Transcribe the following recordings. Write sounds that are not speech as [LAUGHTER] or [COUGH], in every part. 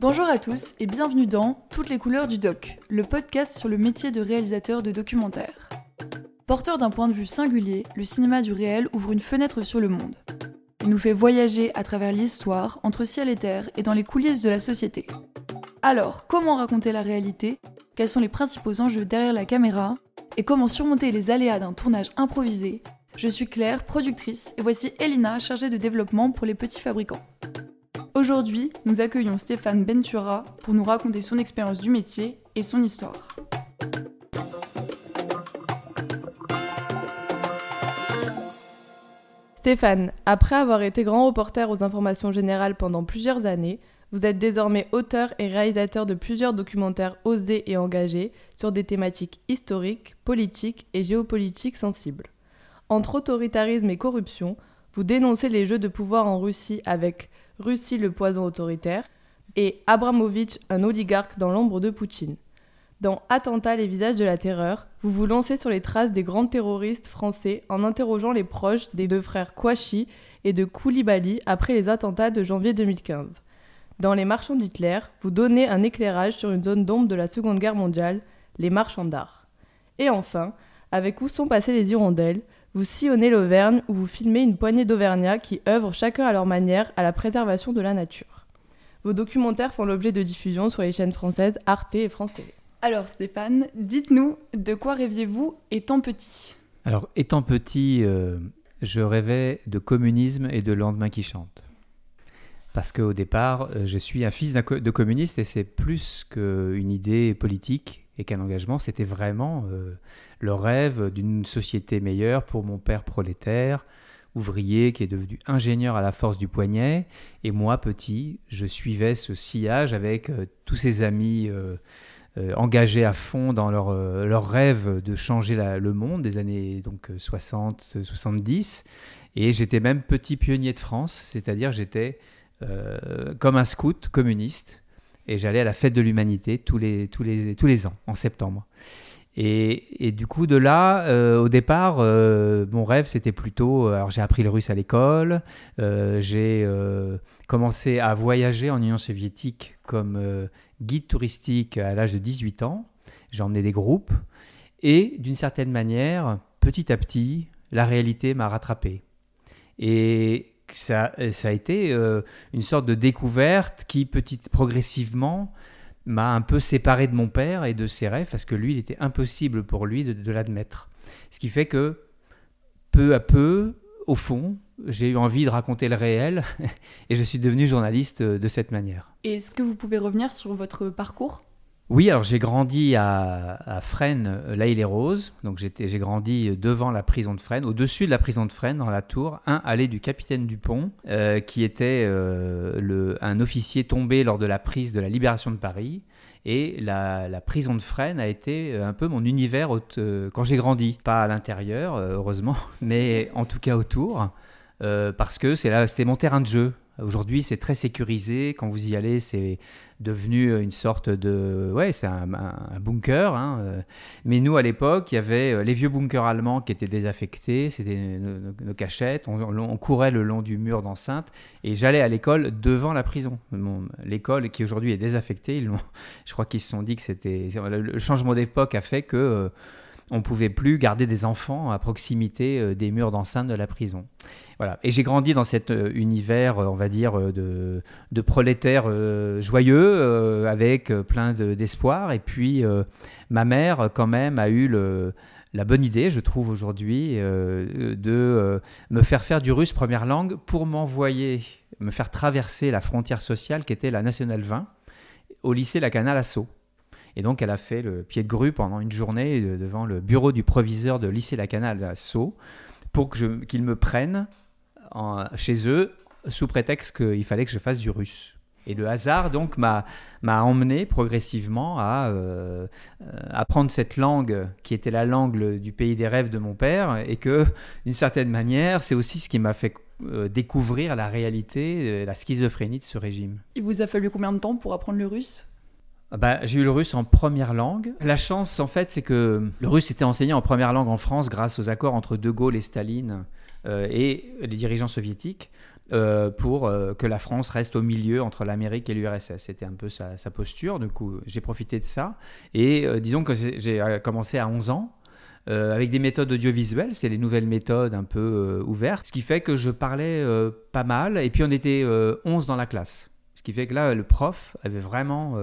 Bonjour à tous et bienvenue dans Toutes les couleurs du doc, le podcast sur le métier de réalisateur de documentaire. Porteur d'un point de vue singulier, le cinéma du réel ouvre une fenêtre sur le monde. Il nous fait voyager à travers l'histoire, entre ciel et terre et dans les coulisses de la société. Alors, comment raconter la réalité? Quels sont les principaux enjeux derrière la caméra? Et comment surmonter les aléas d'un tournage improvisé? Je suis Claire, productrice, et voici Elina, chargée de développement pour les petits fabricants. Aujourd'hui, nous accueillons Stéphane Bentura pour nous raconter son expérience du métier et son histoire. Stéphane, après avoir été grand reporter aux informations générales pendant plusieurs années, vous êtes désormais auteur et réalisateur de plusieurs documentaires osés et engagés sur des thématiques historiques, politiques et géopolitiques sensibles. Entre autoritarisme et corruption, vous dénoncez les jeux de pouvoir en Russie avec Russie le poison autoritaire et Abramovitch un oligarque dans l'ombre de Poutine. Dans Attentat les visages de la terreur, vous vous lancez sur les traces des grands terroristes français en interrogeant les proches des deux frères Kouachi et de Koulibaly après les attentats de janvier 2015. Dans Les marchands d'Hitler, vous donnez un éclairage sur une zone d'ombre de la Seconde Guerre mondiale, les marchands d'art. Et enfin, avec Où sont passées les hirondelles, vous sillonnez l'Auvergne où vous filmez une poignée d'Auvergnats qui œuvrent chacun à leur manière à la préservation de la nature. Vos documentaires font l'objet de diffusion sur les chaînes françaises Arte et France Télé. Alors Stéphane, dites-nous, de quoi rêviez-vous étant petit? Alors, étant petit, euh, je rêvais de communisme et de lendemain qui chante. Parce qu'au départ, euh, je suis un fils co- de communiste et c'est plus qu'une idée politique et qu'un engagement, c'était vraiment euh, le rêve d'une société meilleure pour mon père prolétaire, ouvrier qui est devenu ingénieur à la force du poignet. Et moi, petit, je suivais ce sillage avec euh, tous ses amis euh, engagés à fond dans leur, leur rêve de changer la- le monde des années donc, euh, 60, 70. Et j'étais même petit pionnier de France, c'est-à-dire j'étais comme un scout communiste et j'allais à la fête de l'humanité tous les, tous, les, tous les ans, en septembre. Et, et du coup, de là, euh, au départ, euh, mon rêve, c'était plutôt... euh, Alors, j'ai appris le russe à l'école, j'ai commencé à voyager en Union soviétique comme guide touristique à l'âge de 18 ans. J'ai emmené des groupes. Et d'une certaine manière, petit à petit, la réalité m'a rattrapé. Et ça, ça a été euh, une sorte de découverte qui, petit, progressivement, m'a un peu séparé de mon père et de ses rêves parce que lui, il était impossible pour lui de, de l'admettre. Ce qui fait que, peu à peu, au fond, j'ai eu envie de raconter le réel [LAUGHS] et je suis devenu journaliste euh, de cette manière. Est-ce que vous pouvez revenir sur votre parcours? Oui, alors j'ai grandi à, Fresnes, euh, là il est rose. Donc j'ai grandi devant la prison de Fresnes, au-dessus de la prison de Fresnes, dans la tour 1, allée du capitaine Dupont, euh, qui était euh, un officier tombé lors de la prise de la libération de Paris. Et la, prison de Fresnes a été euh, un peu mon univers euh, quand j'ai grandi. Pas à l'intérieur, euh, heureusement, [LAUGHS] mais en tout cas autour, euh, parce que c'était mon terrain de jeu. Aujourd'hui, c'est très sécurisé. Quand vous y allez, c'est devenu une sorte de... Ouais, c'est un, un- un bunker. hein, euh. Mais nous, à l'époque, il y avait euh, les vieux bunkers allemands qui étaient désaffectés. C'était nos, cachettes. On, courait le long du mur d'enceinte. Et j'allais à l'école devant la prison. L'école qui aujourd'hui est désaffectée, ils [LAUGHS] je crois qu'ils se sont dit que c'était... Le changement d'époque a fait que... euh, on pouvait plus garder des enfants à proximité euh, des murs d'enceinte de la prison. Voilà. Et j'ai grandi dans cet euh, univers, euh, on va dire, de, prolétaires joyeux, avec plein de- d'espoir. Et puis, ma mère, quand même, a eu la bonne idée, je trouve aujourd'hui, de me faire faire du russe première langue pour m'envoyer, me faire traverser la frontière sociale qui était la Nationale 20 au lycée La Canale à Sceaux. Et donc, elle a fait le pied de grue pendant une journée euh, devant le bureau du proviseur de lycée La Canale à Sceaux pour qu'ils me prennent en- chez eux sous prétexte qu'il fallait que je fasse du russe. Et le hasard, donc, m'a emmené progressivement à euh, euh, apprendre cette langue qui était la langue du pays des rêves de mon père et que, d'une certaine manière, c'est aussi ce qui m'a fait découvrir la réalité, la schizophrénie de ce régime. Il vous a fallu combien de temps pour apprendre le russe? Bah, j'ai eu le russe en première langue. La chance, en fait, c'est que le russe était enseigné en première langue en France grâce aux accords entre De Gaulle et Staline euh, et les dirigeants soviétiques. pour que la France reste au milieu entre l'Amérique et l'URSS. C'était un peu sa, posture. Du coup, j'ai profité de ça. Et disons que j'ai commencé à 11 ans. Euh, avec des méthodes audiovisuelles, c'est les nouvelles méthodes un peu euh, ouvertes, ce qui fait que je parlais euh, pas mal, et puis on était 11 dans la classe. Ce qui fait que là, le prof avait vraiment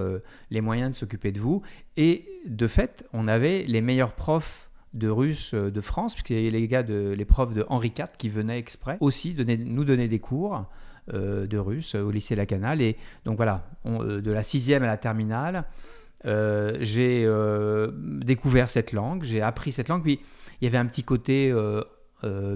les moyens de s'occuper de vous, et de fait, on avait les meilleurs profs de russe de France, puisqu'il y avait les gars, de, les profs de Henri IV qui venaient exprès aussi nous donner des cours. de russe au lycée La Canale. Et donc voilà, de la sixième à la terminale, euh, j'ai euh, découvert cette langue, j'ai appris cette langue. Puis il y avait un petit côté euh,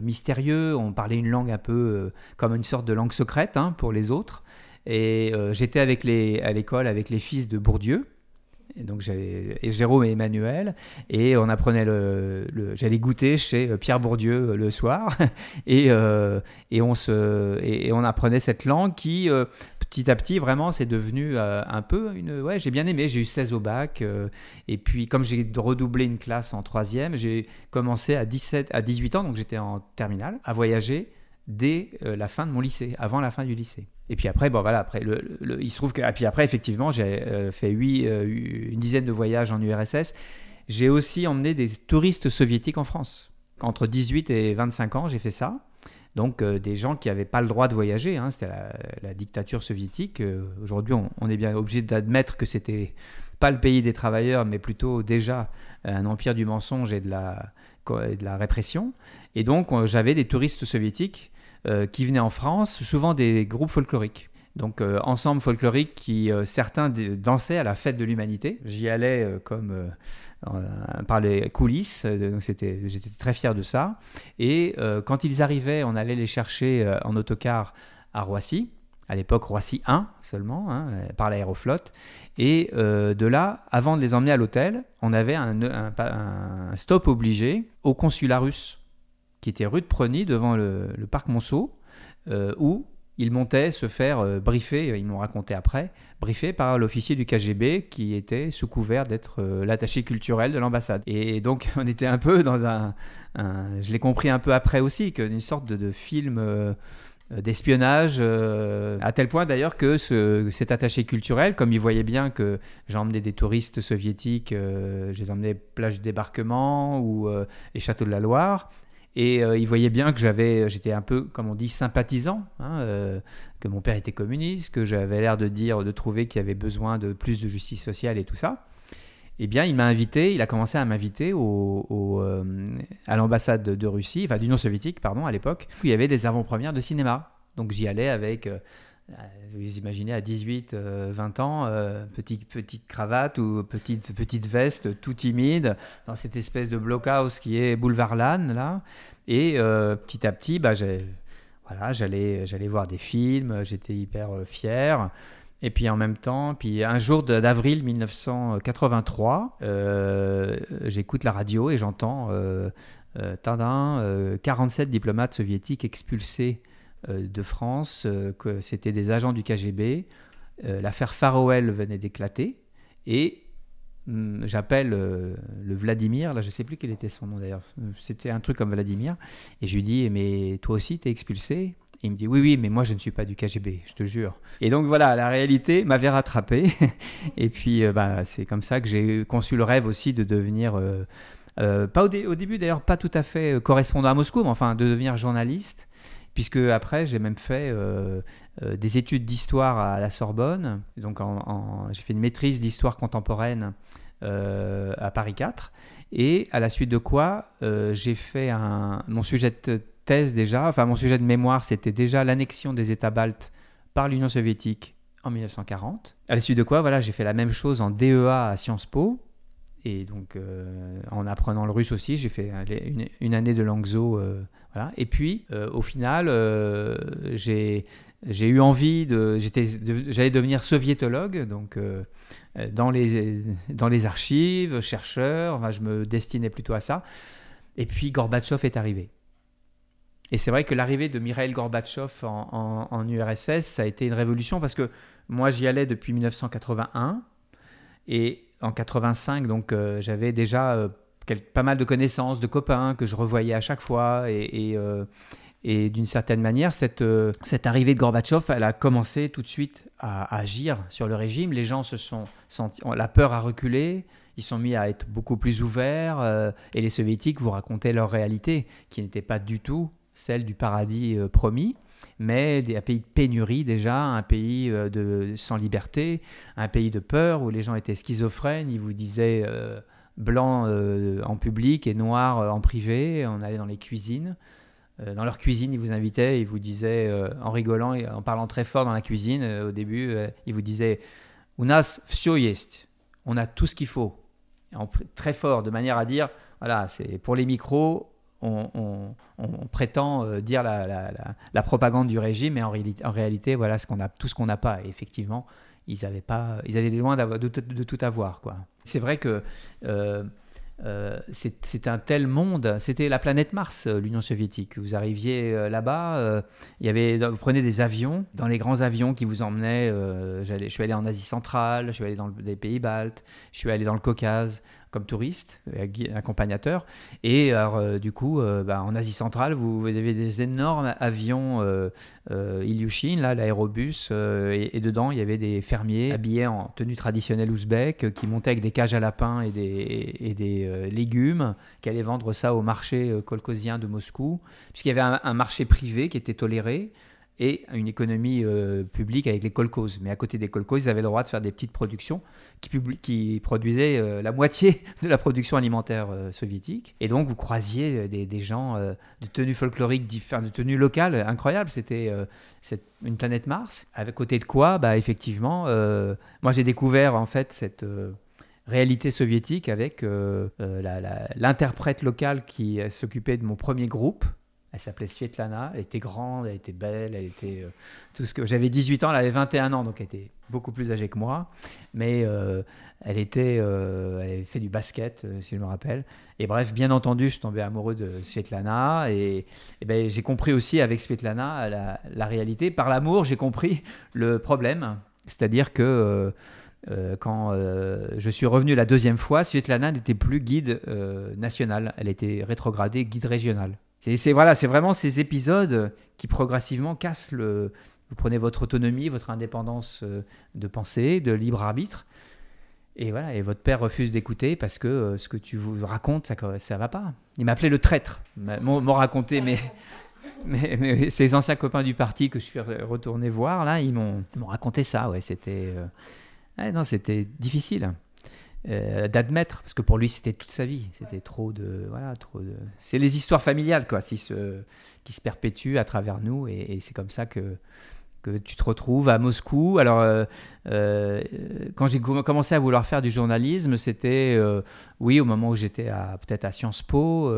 mystérieux. On parlait une langue un peu comme une sorte de langue secrète hein, pour les autres. Et j'étais avec les, à l'école avec les fils de Bourdieu. Et donc j'avais Jérôme et Emmanuel et on apprenait le, j'allais goûter chez Pierre Bourdieu le soir [LAUGHS] et, et on se et, on apprenait cette langue qui petit à petit, vraiment, c'est devenu euh, un peu une. Ouais, j'ai bien aimé. J'ai eu 16 au bac. Euh, et puis, comme j'ai redoublé une classe en troisième, j'ai commencé à 17, à 18 ans, donc j'étais en terminale, à voyager dès euh, la fin de mon lycée, avant la fin du lycée. Et puis après, bon voilà, après, il se trouve que. Et puis après, effectivement, j'ai fait huit, une dizaine de voyages en URSS. J'ai aussi emmené des touristes soviétiques en France. Entre 18 et 25 ans, j'ai fait ça. Donc euh, des gens qui n'avaient pas le droit de voyager, hein, c'était la, dictature soviétique. Euh, aujourd'hui, on, est bien obligé d'admettre que c'était pas le pays des travailleurs, mais plutôt déjà un empire du mensonge et de la, répression. Et donc j'avais des touristes soviétiques euh, qui venaient en France, souvent des groupes folkloriques. Donc ensemble folklorique qui certains dansaient à la fête de l'humanité. J'y allais comme euh, par les coulisses. Euh, donc c'était, j'étais très fier de ça. Et euh, quand ils arrivaient, on allait les chercher en autocar à Roissy. À l'époque, Roissy 1 seulement, hein, par l'aéroflotte. Et de là, avant de les emmener à l'hôtel, on avait un, stop obligé au consulat russe, qui était rue de Preny, devant le, parc Monceau, où il montait se faire euh, briefer, ils m'ont raconté après, briefer par l'officier du KGB qui était sous couvert d'être euh, l'attaché culturel de l'ambassade. Et donc [LAUGHS] on était un peu dans un, je l'ai compris un peu après aussi, qu'une sorte de, film euh, d'espionnage, à tel point d'ailleurs que cet attaché culturel, comme il voyait bien que j'emmenais des touristes soviétiques, je les emmenais plage de débarquement ou les châteaux de la Loire, et euh, il voyait bien que j'avais, j'étais un peu, comme on dit, sympathisant, hein, euh, que mon père était communiste, que j'avais l'air de dire, de trouver qu'il y avait besoin de plus de justice sociale et tout ça. Eh bien, il m'a invité, il a commencé à m'inviter au, euh, à l'ambassade de, Russie, enfin d'Union soviétique, pardon, à l'époque, où il y avait des avant-premières de cinéma. Donc j'y allais avec vous imaginez à 18, 20 ans, petite, petite cravate ou petite, petite veste, tout timide, dans cette espèce de blockhouse qui est Boulevard Lannes, là. Et euh, petit à petit, bah, voilà, j'allais, j'allais voir des films, j'étais hyper euh, fier. Et puis en même temps, puis un jour d'avril 1983, euh, j'écoute la radio et j'entends euh, 47 diplomates soviétiques expulsés euh, de France, euh, que c'était des agents du KGB. Euh, l'affaire Faroel venait d'éclater et hum, j'appelle le Vladimir, là je sais plus quel était son nom d'ailleurs, c'était un truc comme Vladimir, et je lui dis mais toi aussi t'es expulsé? Il me dit oui oui mais moi je ne suis pas du KGB, je te jure. Et donc voilà, la réalité m'avait rattrapé. [LAUGHS] Et puis bah, c'est comme ça que j'ai conçu le rêve aussi de devenir pas au, au début d'ailleurs pas tout à fait correspondant à Moscou, mais enfin de devenir journaliste puisque après j'ai même fait euh, euh, des études d'histoire à la Sorbonne. Donc j'ai fait une maîtrise d'histoire contemporaine euh, à Paris 4. Et à la suite de quoi j'ai fait un, mon sujet de thèse déjà, enfin mon sujet de mémoire c'était déjà l'annexion des États baltes par l'Union soviétique en 1940. À la suite de quoi, voilà, j'ai fait la même chose en DEA à Sciences Po. Et donc, en apprenant le russe aussi, j'ai fait une, année de Langzo et puis, euh, au final, euh, j'ai eu envie de. J'allais devenir soviétologue, donc euh, dans, les, dans les archives, chercheur, je me destinais plutôt à ça. Et puis, Gorbatchev est arrivé. Et c'est vrai que l'arrivée de Mikhail Gorbatchev en, en, URSS, ça a été une révolution parce que moi, j'y allais depuis 1981. Et en 85, donc j'avais déjà pas mal de connaissances, de copains que je revoyais à chaque fois. Et, euh, d'une certaine manière, cette, arrivée de Gorbatchev, elle a commencé tout de suite à, agir sur le régime. Les gens se sont sentis, la peur a reculé, ils sont mis à être beaucoup plus ouverts, et les soviétiques vous racontaient leur réalité, qui n'était pas du tout celle du paradis promis mais un pays de pénurie déjà, un pays euh, de, sans liberté, un pays de peur où les gens étaient schizophrènes, ils vous disaient euh, blanc euh, en public et noir en privé, on allait dans les cuisines. dans leur cuisine, ils vous invitaient, ils vous disaient, en rigolant et en parlant très fort dans la cuisine, au début, ils vous disaient Unas on a tout ce qu'il faut. très fort, de manière à dire, voilà, c'est pour les micros, on, prétend euh, dire la, propagande du régime, mais en réalité, voilà ce qu'on a, tout ce qu'on n'a pas. Et effectivement, ils avaient pas, ils avaient loin de, de, tout avoir. Quoi. C'est vrai que euh, euh, c'est un tel monde, c'était la planète Mars, l'Union soviétique. Vous arriviez là-bas, il y avait, vous prenez des avions, dans les grands avions qui vous emmenaient. je suis allé en Asie centrale, je suis allé dans les pays baltes, je suis allé dans le Caucase comme touriste, accompagnateur. Et euh, du coup, euh, bah, en Asie centrale, vous, avez des énormes avions euh, Ilyushin, là, l'aérobus, et, dedans, il y avait des fermiers habillés en tenue traditionnelle ouzbek qui montaient avec des cages à lapins et des, et des légumes, qui allaient vendre ça au marché kolkhozien de Moscou, puisqu'il y avait un marché privé qui était toléré et une économie euh, publique avec les kolkhozes. Mais à côté des kolkhozes, ils avaient le droit de faire des petites productions qui, produisaient euh, la moitié [LAUGHS] de la production alimentaire euh, soviétique. Et donc, vous croisiez des, gens de tenues folkloriques, de tenues locales incroyables. C'était une planète Mars. Avec côté de quoi, bah, effectivement, moi j'ai découvert en fait cette réalité soviétique avec l'interprète local qui s'occupait de mon premier groupe elle s'appelait Svetlana, elle était grande, elle était belle, elle était euh, tout ce que j'avais 18 ans, elle avait 21 ans, donc elle était beaucoup plus âgée que moi, mais euh, elle était, euh, elle avait fait du basket, si je me rappelle. Et bref, bien entendu, je suis tombé amoureux de Svetlana et, ben, j'ai compris aussi avec Svetlana la, la réalité. Par l'amour, j'ai compris le problème, c'est-à-dire que quand je suis revenu la deuxième fois, Svetlana n'était plus guide national, elle était rétrogradée guide régional. C'est voilà, c'est vraiment ces épisodes qui progressivement cassent le. Vous prenez votre autonomie, votre indépendance euh, de pensée, de libre arbitre, et voilà, et votre père refuse d'écouter parce que euh, ce que tu vous racontes, ça ça va pas. Il m'appelait le traître, m'ont raconté mais, [LAUGHS] mais, ces anciens copains du parti que je suis retourné voir là, ils m'ont raconté ça. Ouais, c'était euh, non, c'était difficile. Euh, d'admettre, parce que pour lui c'était toute sa vie, c'était trop de voilà, trop de. C'est les histoires familiales quoi, qui se, qui se perpétuent à travers nous, et, c'est comme ça que que tu te retrouves à Moscou. Alors, euh, euh, quand j'ai commencé à vouloir faire du journalisme, c'était, oui, au moment où j'étais peut-être à Sciences Po,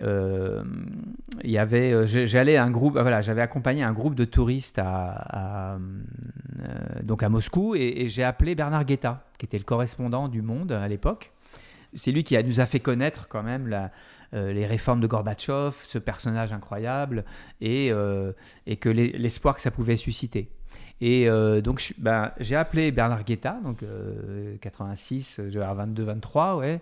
euh, y avait, euh, j'allais un groupe, voilà, j'avais accompagné un groupe de touristes à, euh, donc à Moscou et, j'ai appelé Bernard Guetta, qui était le correspondant du Monde à l'époque. C'est lui qui nous a fait connaître quand même la, les réformes de Gorbatchev, ce personnage incroyable et, et que l'espoir que ça pouvait susciter. Et donc, ben, j'ai appelé Bernard Guetta, donc 86, 22, 23, ouais,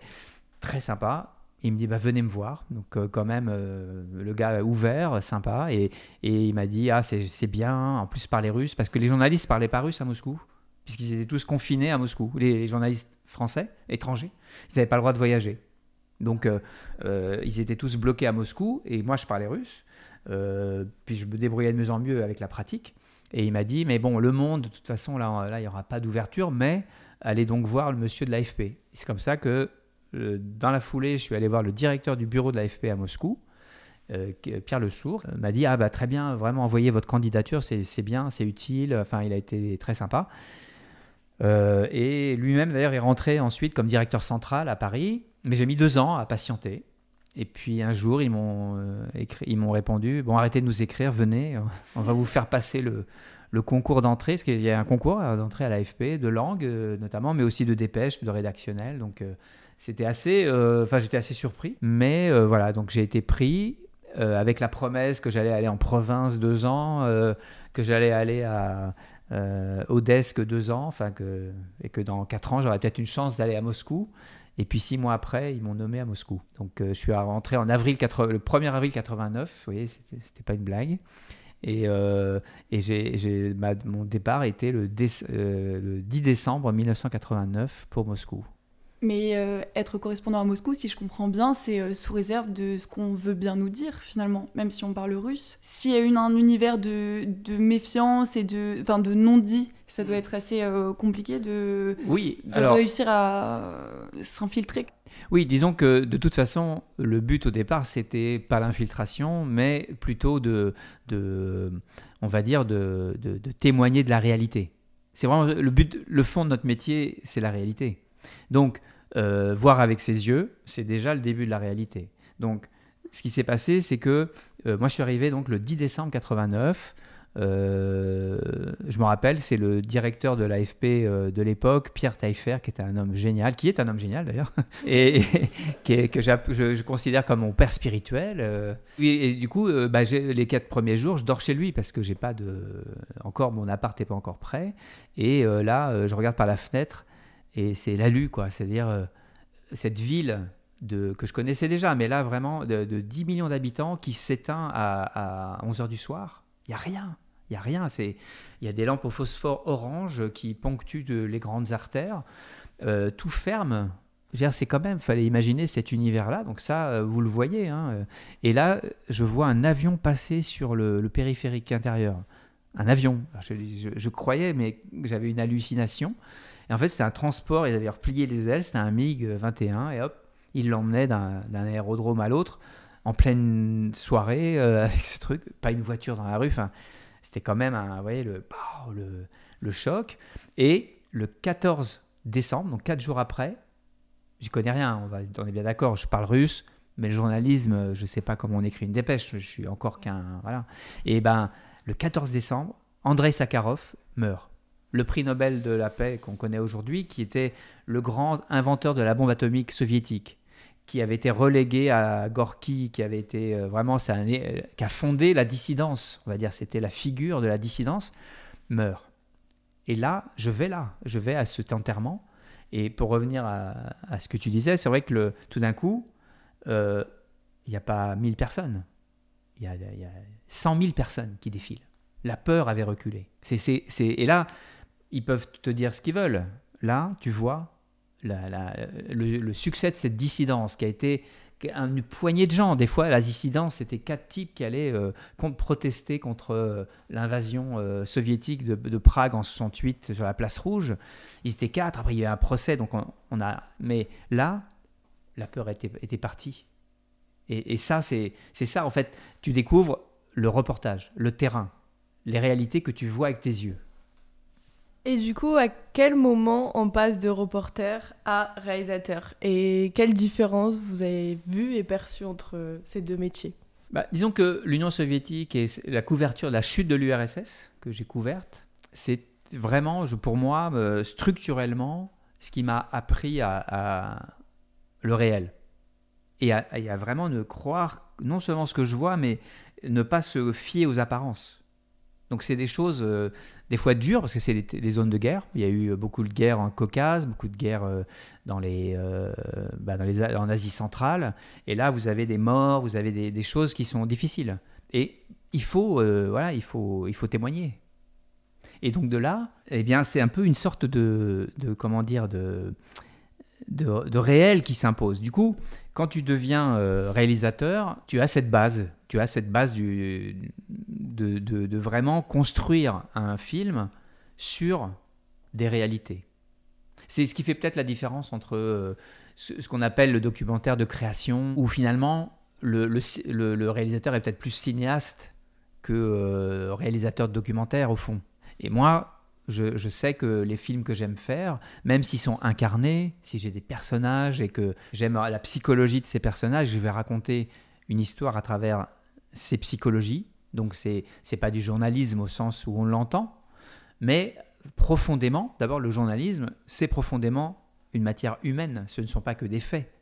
très sympa. Il me dit bah, venez me voir. Donc euh, quand même, euh, le gars ouvert, sympa. Et, et il m'a dit ah c'est bien, en plus parler russe, parce que les journalistes parlaient pas russe à Moscou, puisqu'ils étaient tous confinés à Moscou. Les, journalistes français, étrangers, ils n'avaient pas le droit de voyager. Donc euh, ils étaient tous bloqués à Moscou, et moi je parlais russe. puis je me débrouillais de mieux en mieux avec la pratique. Et il m'a dit mais bon, le monde, de toute façon, là, là il n'y aura pas d'ouverture, mais allez donc voir le monsieur de l'AFP. C'est comme ça que dans la foulée, je suis allé voir le directeur du bureau de l'AFP à Moscou, euh, Pierre Le Sourd, euh, m'a dit Ah, bah très bien, vraiment envoyez votre candidature, c'est bien, c'est utile. Enfin, il a été très sympa. et lui-même, d'ailleurs, est rentré ensuite comme directeur central à Paris. Mais j'ai mis deux ans à patienter. Et puis un jour, ils m'ont ils répondu Bon, arrêtez de nous écrire, venez, [LAUGHS] on va vous faire passer le, le concours d'entrée, parce qu'il y a un concours d'entrée à l'AFP, de langue notamment, mais aussi de dépêche, de rédactionnel. Donc c'était assez, euh, enfin j'étais assez surpris. Mais euh, voilà, donc j'ai été pris euh, avec la promesse que j'allais aller en province deux ans, que j'allais aller à au desk deux ans, enfin que et que dans quatre ans j'aurais peut-être une chance d'aller à Moscou. Et puis six mois après, ils m'ont nommé à Moscou. Donc je suis rentré en avril 80, le 1er avril 89. Vous voyez, c'était pas une blague. Et, et mon départ était le, le 10 décembre 1989 pour Moscou. Mais euh, être correspondant à Moscou, si je comprends bien, c'est euh, sous réserve de ce qu'on veut bien nous dire finalement, même si on parle russe. S'il y a une, un univers de, de méfiance et de, enfin, de non-dit, ça doit être assez euh, compliqué de, oui, de réussir à s'infiltrer. Oui, disons que de toute façon, le but au départ, c'était pas l'infiltration, mais plutôt de, de, on va dire, de, de, de témoigner de la réalité. C'est vraiment le but, le fond de notre métier, c'est la réalité. Donc, euh, voir avec ses yeux, c'est déjà le début de la réalité. Donc, ce qui s'est passé, c'est que euh, moi, je suis arrivé donc le 10 décembre 89. Euh, je me rappelle, c'est le directeur de l'AFP de l'époque, Pierre Taillefer, qui était un homme génial, qui est un homme génial d'ailleurs, [LAUGHS] et, [LAUGHS] que je, considère comme mon père spirituel. et, du coup, bah, les quatre premiers jours, je dors chez lui parce que j'ai pas de, encore mon appart n'est pas encore prêt. Et là, je regarde par la fenêtre et c'est l'alu, quoi. C'est-à-dire euh, cette ville de, que je connaissais déjà, mais là vraiment de, 10 millions d'habitants qui s'éteint à, à 11h du soir. Il n'y a rien. Il y a rien. Il y a des lampes au phosphore orange qui ponctuent les grandes artères. Euh, tout ferme. C'est quand même, fallait imaginer cet univers-là. Donc ça, euh, vous le voyez. Hein. Et là, je vois un avion passer sur le, périphérique intérieur. Un avion. Je croyais, mais j'avais une hallucination. Et en fait, c'était un transport, ils avaient replié les ailes, c'était un MiG 21, et hop, ils l'emmenaient d'un aérodrome à l'autre, en pleine soirée, euh, [LAUGHS] avec ce truc, pas une voiture dans la rue, enfin, c'était quand même un, voyez, le, le, le choc. Et le 14 décembre, donc quatre jours après, j'y connais rien, on, va, est bien d'accord, je parle russe, mais le journalisme, je ne sais pas comment on écrit une dépêche, je suis encore qu'un. Voilà. Et ben, le 14 décembre, Andrei Sakharov meurt le prix Nobel de la paix qu'on connaît aujourd'hui, qui était le grand inventeur de la bombe atomique soviétique, qui avait été relégué à Gorky, qui avait été euh, vraiment, euh, qui a fondé la dissidence, on va dire, c'était la figure de la dissidence, meurt. Et là, je vais là, je vais à cet enterrement. Et pour revenir à, ce que tu disais, c'est vrai que tout d'un coup, euh, il n'y a pas 1000 personnes, il y, a, y a 100 000 personnes qui défilent. La peur avait reculé. Et là, ils peuvent te dire ce qu'ils veulent. Là, tu vois le, succès de cette dissidence qui a été une poignée de gens. Des fois, la dissidence, c'était quatre types qui allaient euh, protester contre euh, l'invasion euh, soviétique de, Prague en 68 sur la place rouge. Ils étaient quatre. Après, il y a eu un procès. Donc, on, a. Mais là, la peur était, partie. Et ça, c'est ça, en fait. Tu découvres le reportage, le terrain, les réalités que tu vois avec tes yeux. Et du coup, à quel moment on passe de reporter à réalisateur? Et quelle différence vous avez vue et perçue entre ces deux métiers? Bah, Disons que l'Union soviétique et la couverture de la chute de l'URSS que j'ai couverte, c'est vraiment, pour moi, euh, structurellement, ce qui m'a appris à, le réel. Et à, et à vraiment ne croire non seulement ce que je vois, mais ne pas se fier aux apparences. Donc c'est des choses euh, des fois dures parce que c'est les, zones de guerre. Il y a eu beaucoup de guerres en Caucase, beaucoup de guerres euh, dans les, euh, bah, dans les, en Asie centrale. Et là, vous avez des morts, vous avez des, choses qui sont difficiles. Et il faut, voilà, il faut, il faut témoigner. Et donc de là, eh bien, c'est un peu une sorte de, comment dire, de, de réel qui s'impose. Du coup, quand tu deviens réalisateur, tu as cette base tu as cette base du, de, vraiment construire un film sur des réalités. C'est ce qui fait peut-être la différence entre euh, ce, qu'on appelle le documentaire de création, où finalement le, le, réalisateur est peut-être plus cinéaste que euh, réalisateur de documentaire au fond. Et moi, je, je, sais que les films que j'aime faire, même s'ils sont incarnés, si j'ai des personnages et que j'aime la psychologie de ces personnages, je vais raconter une histoire à travers c'est psychologie, donc c'est n'est pas du journalisme au sens où on l'entend, mais profondément, d'abord le journalisme, c'est profondément une matière humaine, ce ne sont pas que des faits.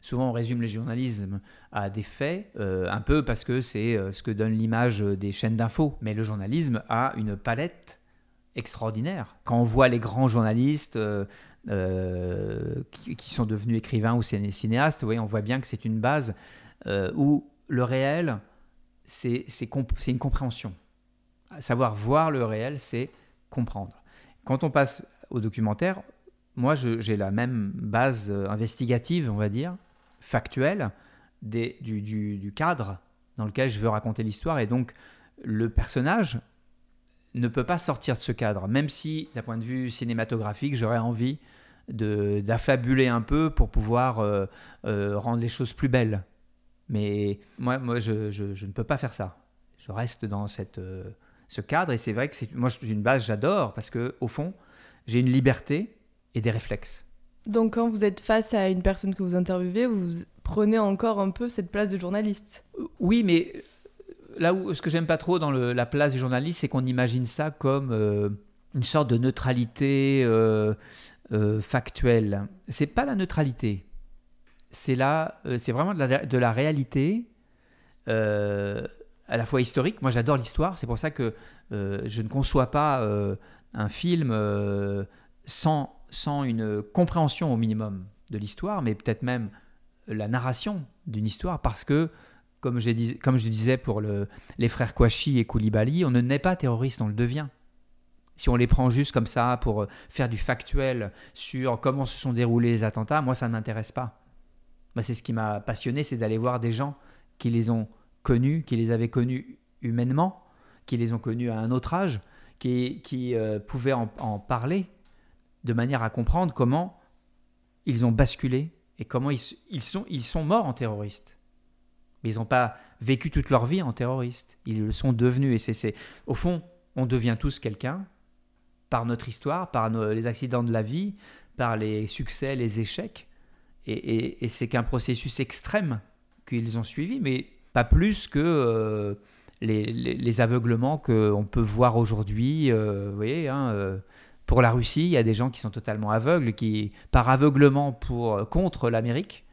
Souvent on résume le journalisme à des faits, euh, un peu parce que c'est euh, ce que donne l'image des chaînes d'infos, mais le journalisme a une palette extraordinaire. Quand on voit les grands journalistes qui, sont devenus écrivains ou cinéastes, on voit bien que c'est une base où le réel, c'est une compréhension. Savoir voir le réel, c'est comprendre. Quand on passe au documentaire, moi, j'ai la même base euh, investigative, on va dire, factuelle, du, cadre dans lequel je veux raconter l'histoire. Et donc, le personnage ne peut pas sortir de ce cadre, même si, d'un point de vue cinématographique, j'aurais envie d'affabuler un peu pour pouvoir euh, euh, rendre les choses plus belles. Mais moi, moi je, je, ne peux pas faire ça. Je reste dans cette, ce cadre et c'est vrai que c'est, moi, j'ai une base, j'adore parce que au fond, j'ai une liberté et des réflexes. Donc quand vous êtes face à une personne que vous interviewez, vous prenez encore un peu cette place de journaliste. Euh, oui, mais euh, là où ce que j'aime pas trop dans la place du journaliste, c'est qu'on imagine ça comme euh, une sorte de neutralité euh, euh, factuelle. C'est pas la neutralité. C'est là, c'est vraiment de la, réalité à la fois historique. Moi, j'adore l'histoire. C'est pour ça que je ne conçois pas un film sans sans une compréhension au minimum de l'histoire, mais peut-être même la narration d'une histoire, parce que, comme je, je disais pour le, les frères Kouachi et Koulibaly, on ne naît pas terroriste, on le devient. Si on les prend juste comme ça pour faire du factuel sur comment se sont déroulés les attentats, moi ça ne m'intéresse pas. Moi, c'est ce qui m'a passionné, c'est d'aller voir des gens qui les ont connus, qui les avaient connus humainement, qui les ont connus à un autre âge, qui, euh, pouvaient en, parler de manière à comprendre comment ils ont basculé et comment ils, sont, ils sont morts en terroristes. Mais ils n'ont pas vécu toute leur vie en terroristes. Ils le sont devenus. Et c'est, au fond, on devient tous quelqu'un par notre histoire, par les accidents de la vie, par les succès, les échecs. Et, c'est qu'un processus extrême qu'ils ont suivi, mais pas plus que euh, les, aveuglements qu'on peut voir aujourd'hui. Euh, vous voyez, hein, euh, pour la Russie, il y a des gens qui sont totalement aveugles, qui, par aveuglement pour, contre l'Amérique,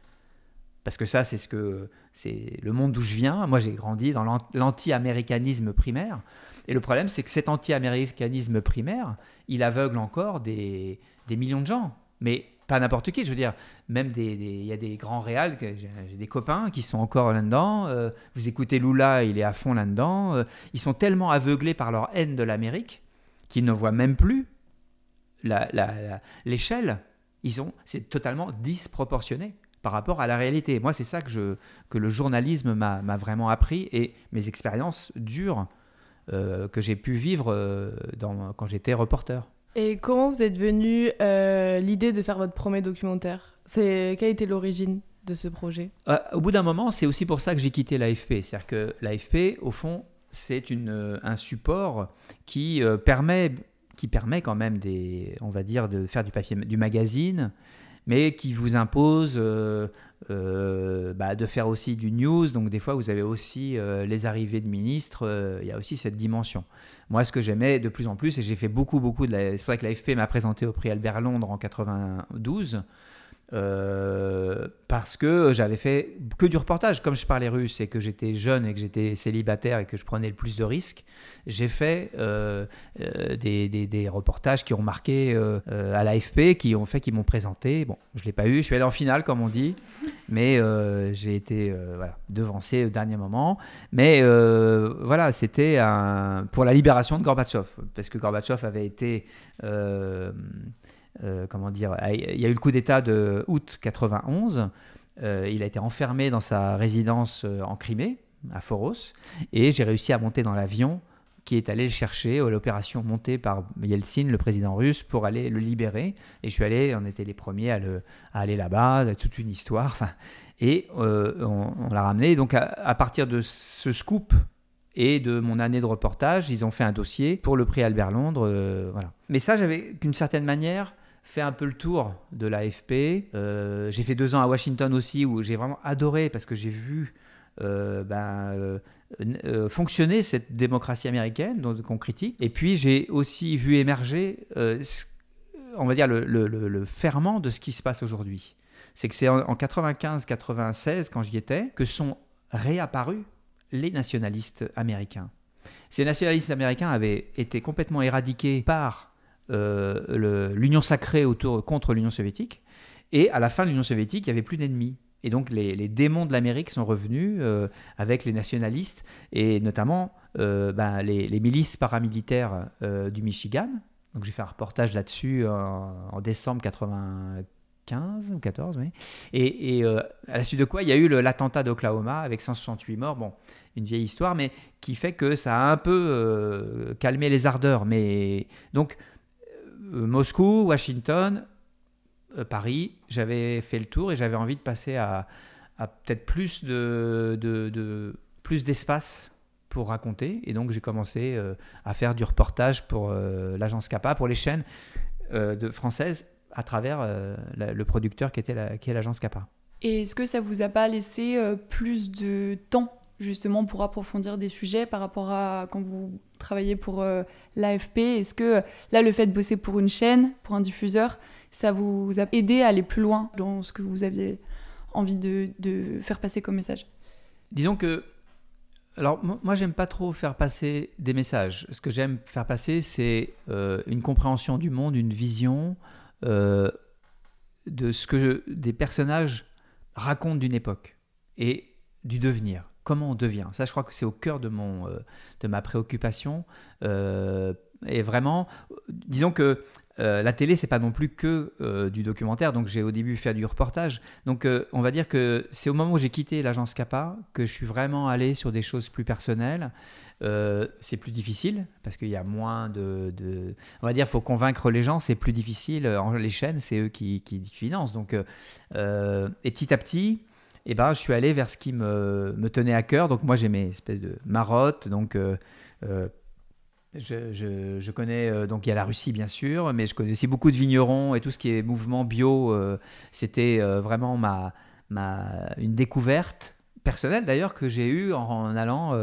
parce que ça, c'est ce que c'est le monde d'où je viens. Moi, j'ai grandi dans l'anti-américanisme primaire. Et le problème, c'est que cet anti-américanisme primaire, il aveugle encore des, des millions de gens. Mais pas n'importe qui, je veux dire, même des, il y a des grands réals, j'ai des copains qui sont encore là-dedans. Euh, vous écoutez Lula, il est à fond là-dedans. Euh, ils sont tellement aveuglés par leur haine de l'Amérique qu'ils ne voient même plus l'échelle, ils ont, c'est totalement disproportionné par rapport à la réalité. Moi, c'est ça que, je, que le journalisme m'a vraiment appris et mes expériences dures euh, que j'ai pu vivre quand j'étais reporter. Et comment vous êtes venu euh, l'idée de faire votre premier documentaire? C'est Quelle était l'origine de ce projet? Au bout d'un moment, c'est aussi pour ça que j'ai quitté l'AFP. C'est-à-dire que l'AFP, au fond, c'est un support qui permet qui permet quand même des, on va dire, de faire du papier, du magazine, mais qui vous impose euh, euh, bah, de faire aussi du news. Donc des fois, vous avez aussi euh, les arrivées de ministres. Il y a aussi cette dimension. Moi, ce que j'aimais de plus en plus, et j'ai fait beaucoup, beaucoup de la... C'est pour ça que l'AFP m'a présenté au prix Albert Londres en 92. Euh, parce que j'avais fait que du reportage. Comme je parlais russe et que j'étais jeune et que j'étais célibataire et que je prenais le plus de risques, j'ai fait euh, euh, des, des, reportages qui ont marqué à l'AFP, qui ont fait, qui m'ont présenté. Bon, je l'ai pas eu, je suis allé en finale comme on dit, mais j'ai été devancé au dernier moment. Mais voilà, c'était pour la libération de Gorbatchev, parce que Gorbatchev avait été euh, comment dire, il y a eu le coup d'État de août 91. Euh, il a été enfermé dans sa résidence euh, en Crimée, à Foros, et j'ai réussi à monter dans l'avion qui est allé le chercher, l'opération montée par Yeltsin, le président russe, pour aller le libérer. Et je suis allé, on était les premiers à, le, aller là-bas, toute une histoire. Et on, l'a ramené. Donc à, partir de ce scoop et de mon année de reportage, ils ont fait un dossier pour le prix Albert Londres. voilà. Mais ça, j'avais d'une certaine manière fait un peu le tour de l'AFP. Euh, j'ai fait deux ans à Washington aussi où j'ai vraiment adoré parce que j'ai vu euh, ben, euh, fonctionner cette démocratie américaine qu'on critique. Et puis j'ai aussi vu émerger, on va dire, le, le, ferment de ce qui se passe aujourd'hui. C'est que c'est en, en 95-96, quand j'y étais, que sont réapparus les nationalistes américains. Ces nationalistes américains avaient été complètement éradiqués par l'Union sacrée autour, contre l'Union soviétique. Et à la fin de l'Union soviétique, il n'y avait plus d'ennemis. Et donc les, démons de l'Amérique sont revenus avec les nationalistes et notamment ben, les, milices paramilitaires du Michigan. Donc j'ai fait un reportage là-dessus en, décembre 80, 15 ou 14, oui. Et, et euh, à la suite de quoi, il y a eu l'attentat d'Oklahoma avec 168 morts. Bon, une vieille histoire, mais qui fait que ça a un peu euh, calmé les ardeurs. Mais donc, euh, Moscou, Washington, Paris, j'avais fait le tour et j'avais envie de passer à, peut-être plus de, plus d'espace pour raconter. Et donc, j'ai commencé à faire du reportage pour l'agence Kappa, pour les chaînes de françaises à travers euh, le producteur qui, était la, est l'agence Kappa. Et est-ce que ça vous a pas laissé euh, plus de temps justement pour approfondir des sujets par rapport à quand vous travaillez pour euh, l'AFP Est-ce que là, le fait de bosser pour une chaîne, pour un diffuseur, ça vous a aidé à aller plus loin dans ce que vous aviez envie de, faire passer comme message? Disons que alors moi j'aime pas trop faire passer des messages. Ce que j'aime faire passer c'est une compréhension du monde, une vision, euh, de ce que des personnages racontent d'une époque et du devenir. Comment on devient Ça, je crois que c'est au cœur de, mon, euh, de ma préoccupation. Euh, et vraiment, disons que la télé, c'est pas non plus que du documentaire. Donc, j'ai au début fait du reportage. Donc, on va dire que c'est au moment où j'ai quitté l'agence Kappa que je suis vraiment allé sur des choses plus personnelles. Euh, c'est plus difficile parce qu'il y a moins de, On va dire, faut convaincre les gens, c'est plus difficile. Les chaînes, c'est eux qui, financent. Donc, euh, et petit à petit, eh ben, je suis allé vers ce qui me, me tenait à cœur. Donc, moi, j'ai mes espèces de marottes. Donc, euh, je, je, connais, donc il y a la Russie bien sûr, mais je connais aussi beaucoup de vignerons et tout ce qui est mouvement bio. C'était vraiment ma, ma, une découverte personnelle d'ailleurs que j'ai eue en, allant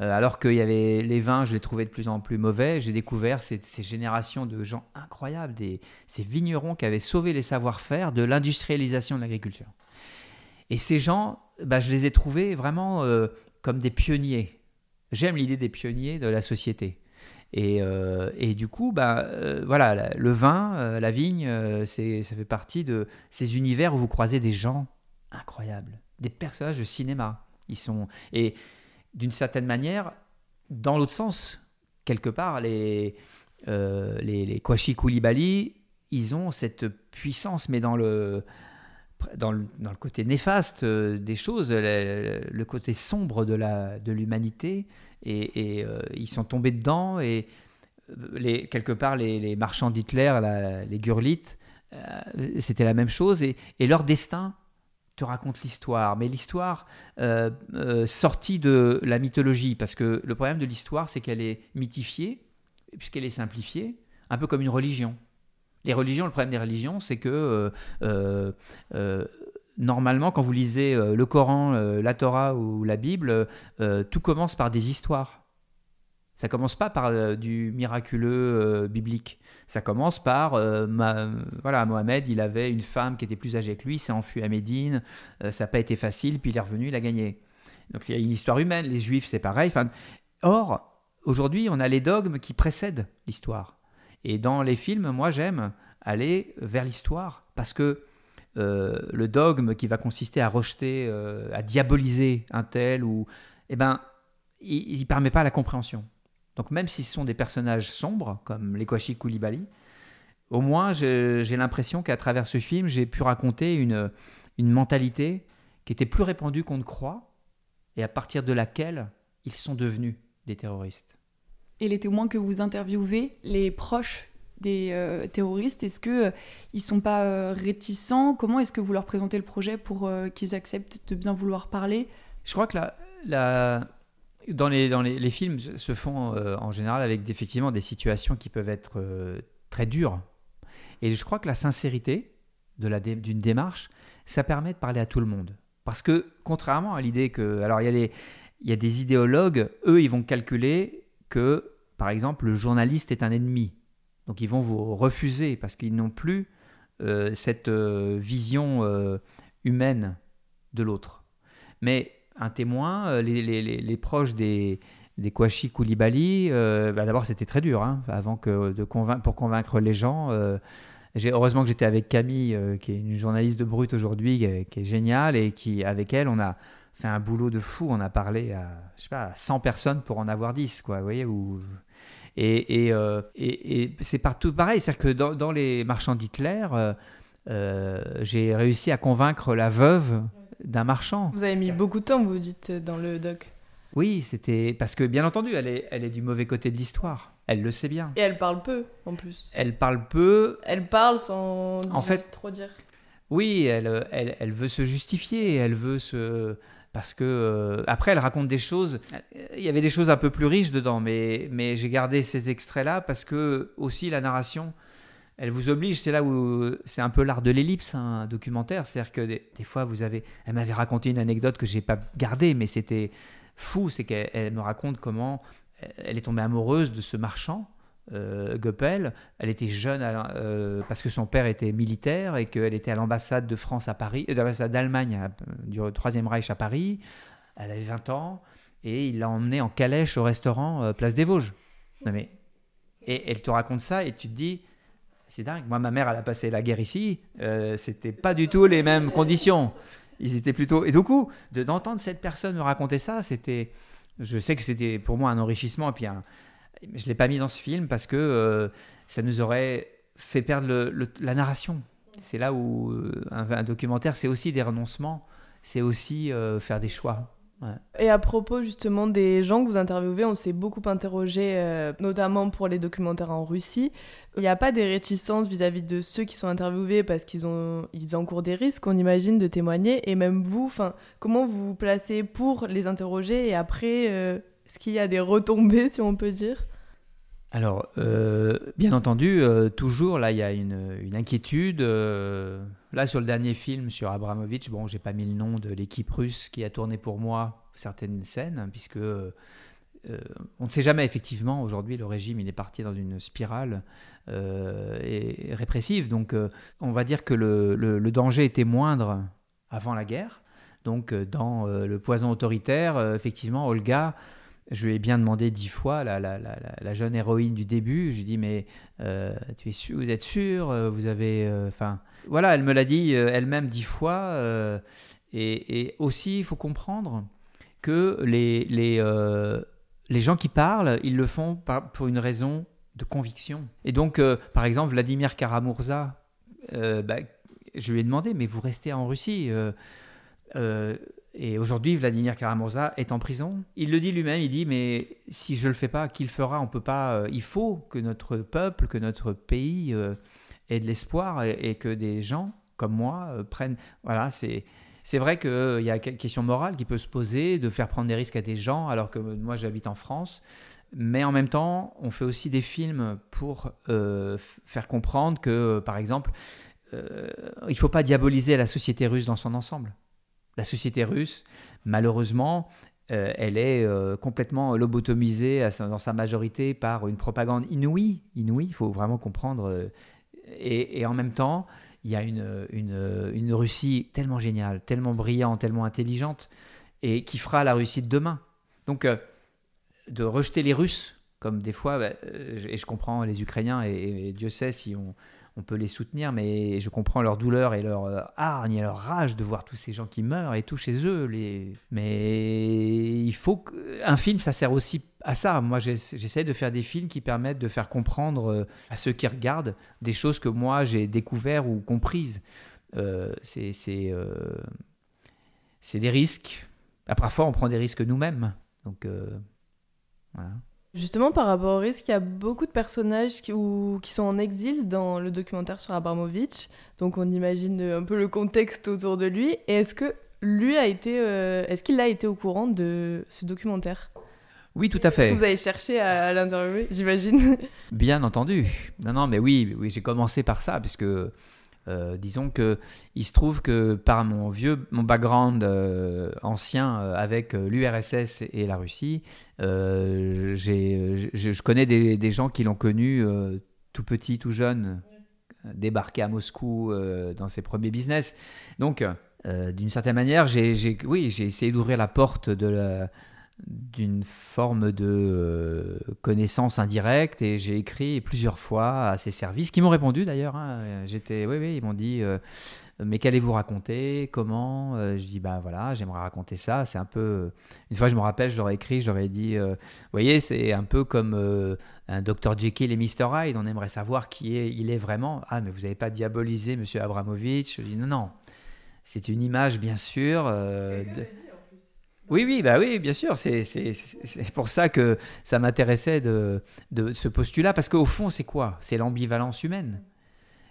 euh, alors qu'il y avait les vins, je les trouvais de plus en plus mauvais. J'ai découvert ces, générations de gens incroyables, des, ces vignerons qui avaient sauvé les savoir-faire de l'industrialisation de l'agriculture. Et ces gens, bah, je les ai trouvés vraiment euh, comme des pionniers. J'aime l'idée des pionniers de la société. Et, euh, du coup, bah, voilà, le vin, la vigne, c'est, ça fait partie de ces univers où vous croisez des gens incroyables, des personnages de cinéma. Ils sont et d'une certaine manière, dans l'autre sens, quelque part, les, euh, les, les Kwashi Koulibaly, ils ont cette puissance, mais dans le, dans le, dans le côté néfaste euh, des choses, le, côté sombre de l'humanité, de et, et euh, ils sont tombés dedans, et les, quelque part, les, marchands d'Hitler, les Gurlites, c'était la même chose, et, leur destin te raconte l'histoire, mais l'histoire euh, euh, sortie de la mythologie, parce que le problème de l'histoire, c'est qu'elle est mythifiée, puisqu'elle est simplifiée, un peu comme une religion. Les religions, le problème des religions, c'est que euh, normalement, quand vous lisez le Coran, la Torah ou la Bible, tout commence par des histoires. Ça commence pas par du miraculeux biblique. Ça commence par, euh, voilà, Mohamed, il avait une femme qui était plus âgée que lui, s'est enfui à Médine, euh, ça n'a pas été facile, puis il est revenu, il a gagné. Donc a une histoire humaine, les juifs c'est pareil. Or, aujourd'hui, on a les dogmes qui précèdent l'histoire. Et dans les films, moi j'aime aller vers l'histoire, parce que euh, le dogme qui va consister à rejeter, à diaboliser un tel, ou, eh ben, il ne permet pas la compréhension. Donc même si ce sont des personnages sombres, comme les Kwashi Koulibaly, au moins j'ai l'impression qu'à travers ce film, j'ai pu raconter une, une mentalité qui était plus répandue qu'on ne croit, et à partir de laquelle ils sont devenus des terroristes. Et les témoins que vous interviewez, les proches des euh, terroristes, est-ce qu'ils euh, ne sont pas euh, réticents? Comment est-ce que vous leur présentez le projet pour qu'ils acceptent de bien vouloir parler? Je crois que la, dans les, films se font euh, en général avec effectivement des situations qui peuvent être euh, très dures. Et je crois que la sincérité d'une démarche, ça permet de parler à tout le monde. Parce que contrairement à l'idée que... Alors il y a des idéologues, eux, ils vont calculer que, par exemple, le journaliste est un ennemi. Donc ils vont vous refuser parce qu'ils n'ont plus euh, cette vision humaine de l'autre. Mais un témoin, euh, les, proches des, des Kouachi Koulibaly, bah, d'abord c'était très dur, hein, avant que pour convaincre les gens. heureusement que j'étais avec Camille, qui est une journaliste de Brut aujourd'hui, qui, est géniale, et qui, avec elle, on a fait un boulot de fou. On a parlé à, je sais pas, 100 personnes pour en avoir 10, quoi, vous voyez, ou et, et, et, c'est partout pareil. C'est-à-dire que dans, dans, les marchands d'Hitler, euh, j'ai réussi à convaincre la veuve d'un marchand. Vous avez mis beaucoup de temps, vous dites, dans le doc. Oui, c'était parce que bien entendu, elle est, elle est du mauvais côté de l'histoire. Elle le sait bien. Et elle parle peu, en plus. Elle parle peu. Elle parle sans en fait, trop dire. Oui, elle, elle, elle, veut se justifier, elle veut se parce que euh, après elle raconte des choses il y avait des choses un peu plus riches dedans mais mais j'ai gardé cet extrait là parce que aussi la narration elle vous oblige, c'est là où c'est un peu l'art de l'ellipse, un documentaire. C'est-à-dire que des, fois, vous avez. Elle m'avait raconté une anecdote que j'ai pas gardée, mais c'était fou. C'est qu'elle me raconte comment elle est tombée amoureuse de ce marchand, euh. Elle était jeune euh, parce que son père était militaire et qu'elle était à l'ambassade de France à Paris, euh, l'ambassade d'Allemagne du Troisième Reich à Paris. Elle avait 20 ans et il l'a emmenée en calèche au restaurant Place des Vosges. Non mais, et elle te raconte ça et tu te dis c'est dingue. Moi, ma mère, elle a passé la guerre ici. Euh, c'était pas du tout les mêmes conditions. Ils étaient plutôt. Et du coup, d'entendre cette personne me raconter ça, c'était. Je sais que c'était pour moi un enrichissement. Et puis, je l'ai pas mis dans ce film parce que euh, ça nous aurait fait perdre la narration. C'est là où euh, un, documentaire, c'est aussi des renoncements. C'est aussi euh, faire des choix. Et à propos justement des gens que vous interviewez, on s'est beaucoup interrogé, notamment pour les documentaires en Russie. Il n'y a pas des réticences vis-à-vis de ceux qui sont interviewés parce qu'ils ont ils encourent des risques, on imagine, de témoigner. Et même vous, comment vous vous placez pour les interroger et après, est-ce qu'il y a des retombées, si on peut dire? Alors, euh, bien entendu, euh, toujours, là, il y a une, inquiétude. là, sur le dernier film, sur Abramovich, bon, j'ai pas mis le nom de l'équipe russe qui a tourné pour moi certaines scènes, puisque euh, on ne sait jamais effectivement. Aujourd'hui, le régime il est parti dans une spirale euh, répressive. Donc, euh, on va dire que le, danger était moindre avant la guerre. Donc, dans le poison autoritaire, effectivement, Olga, je lui ai bien demandé dix fois, la, jeune héroïne du début, je lui dit, mais tu es sûr, vous êtes sûr Vous avez. Enfin, voilà, elle me l'a dit elle-même dix fois. Et, aussi, il faut comprendre que les, les, les gens qui parlent, ils le font pour une raison de conviction. Et donc, euh, par exemple, Vladimir Karamurza, euh, bah, je lui ai demandé, mais vous restez en Russie euh, Et aujourd'hui, Vladimir Karamurza est en prison. Il le dit lui-même, il dit, mais si je ne le fais pas, qui le fera? On peut pas. il faut que notre peuple, que notre pays ait de l'espoir et, que des gens comme moi prennent. Voilà, c'est c'est vrai qu'il euh, y a une question morale qui peut se poser de faire prendre des risques à des gens alors que moi j'habite en France. Mais en même temps, on fait aussi des films pour euh, faire comprendre que, par exemple, euh, il ne faut pas diaboliser la société russe dans son ensemble. La société russe, malheureusement, elle est complètement lobotomisée dans sa majorité par une propagande inouïe. Inouïe, il faut vraiment comprendre. et, en même temps, il y a une, Russie tellement géniale, tellement brillante, tellement intelligente, et qui fera la Russie de demain. Donc, euh, de rejeter les Russes, comme des fois, bah, euh, et je comprends les Ukrainiens, et, Dieu sait si on, on, peut les soutenir, mais je comprends leur douleur et leur euh, hargne et leur rage de voir tous ces gens qui meurent et tout chez eux. Mais il faut qu'un film, ça sert aussi à ça. Moi, j'essaie de faire des films qui permettent de faire comprendre euh, à ceux qui regardent des choses que moi j'ai découvertes ou comprises. Euh, c'est des risques. Parfois, on prend des risques nous-mêmes. Donc, voilà. Justement, par rapport au risque, il y a beaucoup de personnages qui, qui sont en exil dans le documentaire sur Abramovich. Donc, on imagine un peu le contexte autour de lui. Et est-ce que lui a été, est-ce qu'il a été au courant de ce documentaire? Oui, tout à fait. Que vous avez cherché à, l'interviewer, j'imagine. Bien entendu. Non, non, mais oui, oui j'ai commencé par ça, puisque euh, disons que il se trouve que par mon vieux, mon background euh, ancien euh, avec l'URSS et la Russie, je, connais des, des gens qui l'ont connu tout petit, tout jeune, débarqué à Moscou dans ses premiers business. Donc, d'une certaine manière, j'ai, oui, j'ai essayé d'ouvrir la porte de la d'une forme de euh, connaissance indirecte et j'ai écrit plusieurs fois à ces services qui m'ont répondu d'ailleurs. hein. J'étais, oui, oui, ils m'ont dit, euh, mais qu'allez-vous raconter? Comment? Euh, Je dis, bah voilà, j'aimerais raconter ça. C'est un peu. Une fois, je me rappelle, je leur ai écrit, je leur ai dit, euh, vous voyez, c'est un peu comme euh, un Dr Jekyll et Mr Hyde. On aimerait savoir qui est, il est vraiment. Ah, mais vous n'avez pas diabolisé Monsieur Abramovich Je dis, non, non. C'est une image, bien sûr. Oui, oui, bah oui, bien sûr. C'est pour ça que ça m'intéressait de, de ce postulat, parce qu'au fond, c'est quoi? C'est l'ambivalence humaine.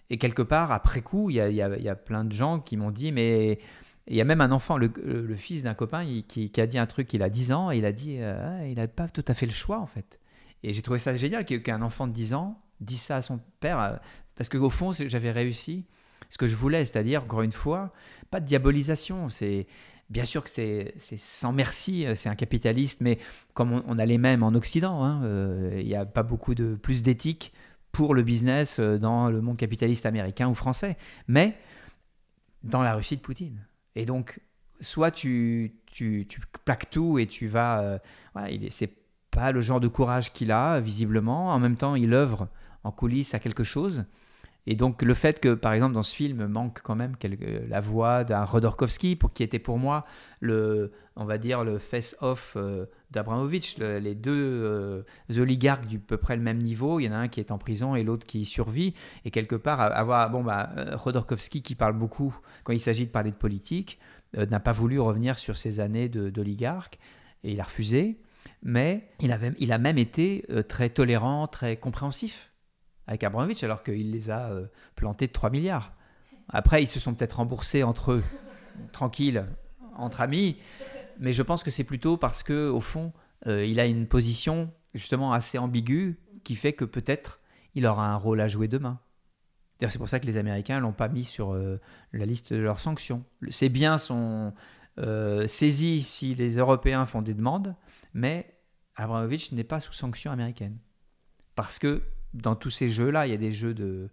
Et quelque part, après coup, il y a, y a- y a plein de gens qui m'ont dit, mais il y a même un enfant, le, le- fils d'un copain, qui, a dit un truc, il a 10 ans, et il a dit, euh, Ah, il n'a pas tout à fait le choix, en fait. Et j'ai trouvé ça génial qu'un enfant de 10 ans dise ça à son père, euh, parce qu'au fond, j'avais réussi ce que je voulais, c'est-à-dire, encore une fois, pas de diabolisation, c'est... Bien sûr que c'est sans merci, euh, c'est un capitaliste, mais comme on, a les mêmes en Occident, hein, euh, il n'y a pas beaucoup de plus d'éthique pour le business euh, dans le monde capitaliste américain ou français, mais dans la Russie de Poutine. Et donc, soit tu, tu, plaques tout et tu vas... Euh, est- c'est pas le genre de courage qu'il a, visiblement. En même temps, il œuvre en coulisses à quelque chose. Et donc le fait que, par exemple, dans ce film, manque quand même quelque- la voix d'un Rodorkovsky, pour, qui était pour moi le, on va dire, le face-off euh, les deux euh, oligarques du peu près le même niveau. Il y en a un qui est en prison et l'autre qui survit. Et quelque part, avoir bon bah euh, Rodorkovsky qui parle beaucoup quand il s'agit de parler de politique, euh, n'a pas voulu revenir sur ses années d'oligarque et il a refusé. Mais il, avait, il a même été euh, très tolérant, très compréhensif avec Abramovich, alors qu'il les a euh, plantés de 3 milliards. Après, ils se sont peut-être remboursés entre eux, tranquilles, entre amis. Mais je pense que c'est plutôt parce que, au fond, euh, il a une position justement assez ambiguë qui fait que peut-être il aura un rôle à jouer demain. C'est pour ça que les Américains l'ont pas mis sur euh, la liste de leurs sanctions. Ces biens sont saisis si les Européens font des demandes, mais Abramovich n'est pas sous sanction américaine. Parce que dans tous ces jeux-là, il y a des jeux de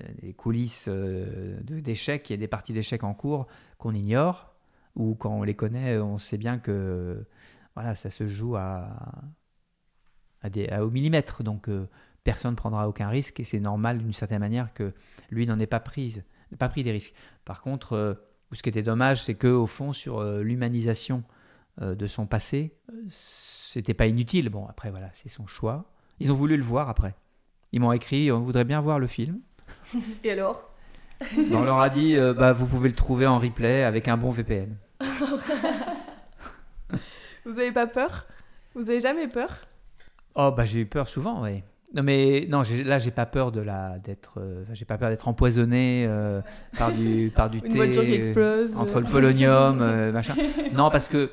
euh, coulisses euh, d'échecs, il y a des parties d'échecs en cours qu'on ignore, ou quand on les connaît, on sait bien que voilà, ça se joue à, au millimètre. Donc euh, personne ne prendra aucun risque et c'est normal d'une certaine manière que lui n'en ait pas, prise, pas pris des risques. Par contre, ce qui était dommage, c'est qu'au fond, sur l'humanisation de son passé, c'était pas inutile. Bon, après, voilà, c'est son choix. Ils ont voulu le voir après. Ils m'ont écrit, on voudrait bien voir le film. [LAUGHS] Et alors? On leur a dit, euh, bah, vous pouvez le trouver en replay avec un bon VPN. [LAUGHS] Vous avez pas peur? Vous avez jamais peur? Oh, bah j'ai eu peur souvent, oui. Non, mais non, là, j'ai pas peur de la d'être, euh, j'ai pas peur d'être empoisonné euh, par du par du [LAUGHS] Une thé voiture qui explose entre le polonium, machin. Non, parce que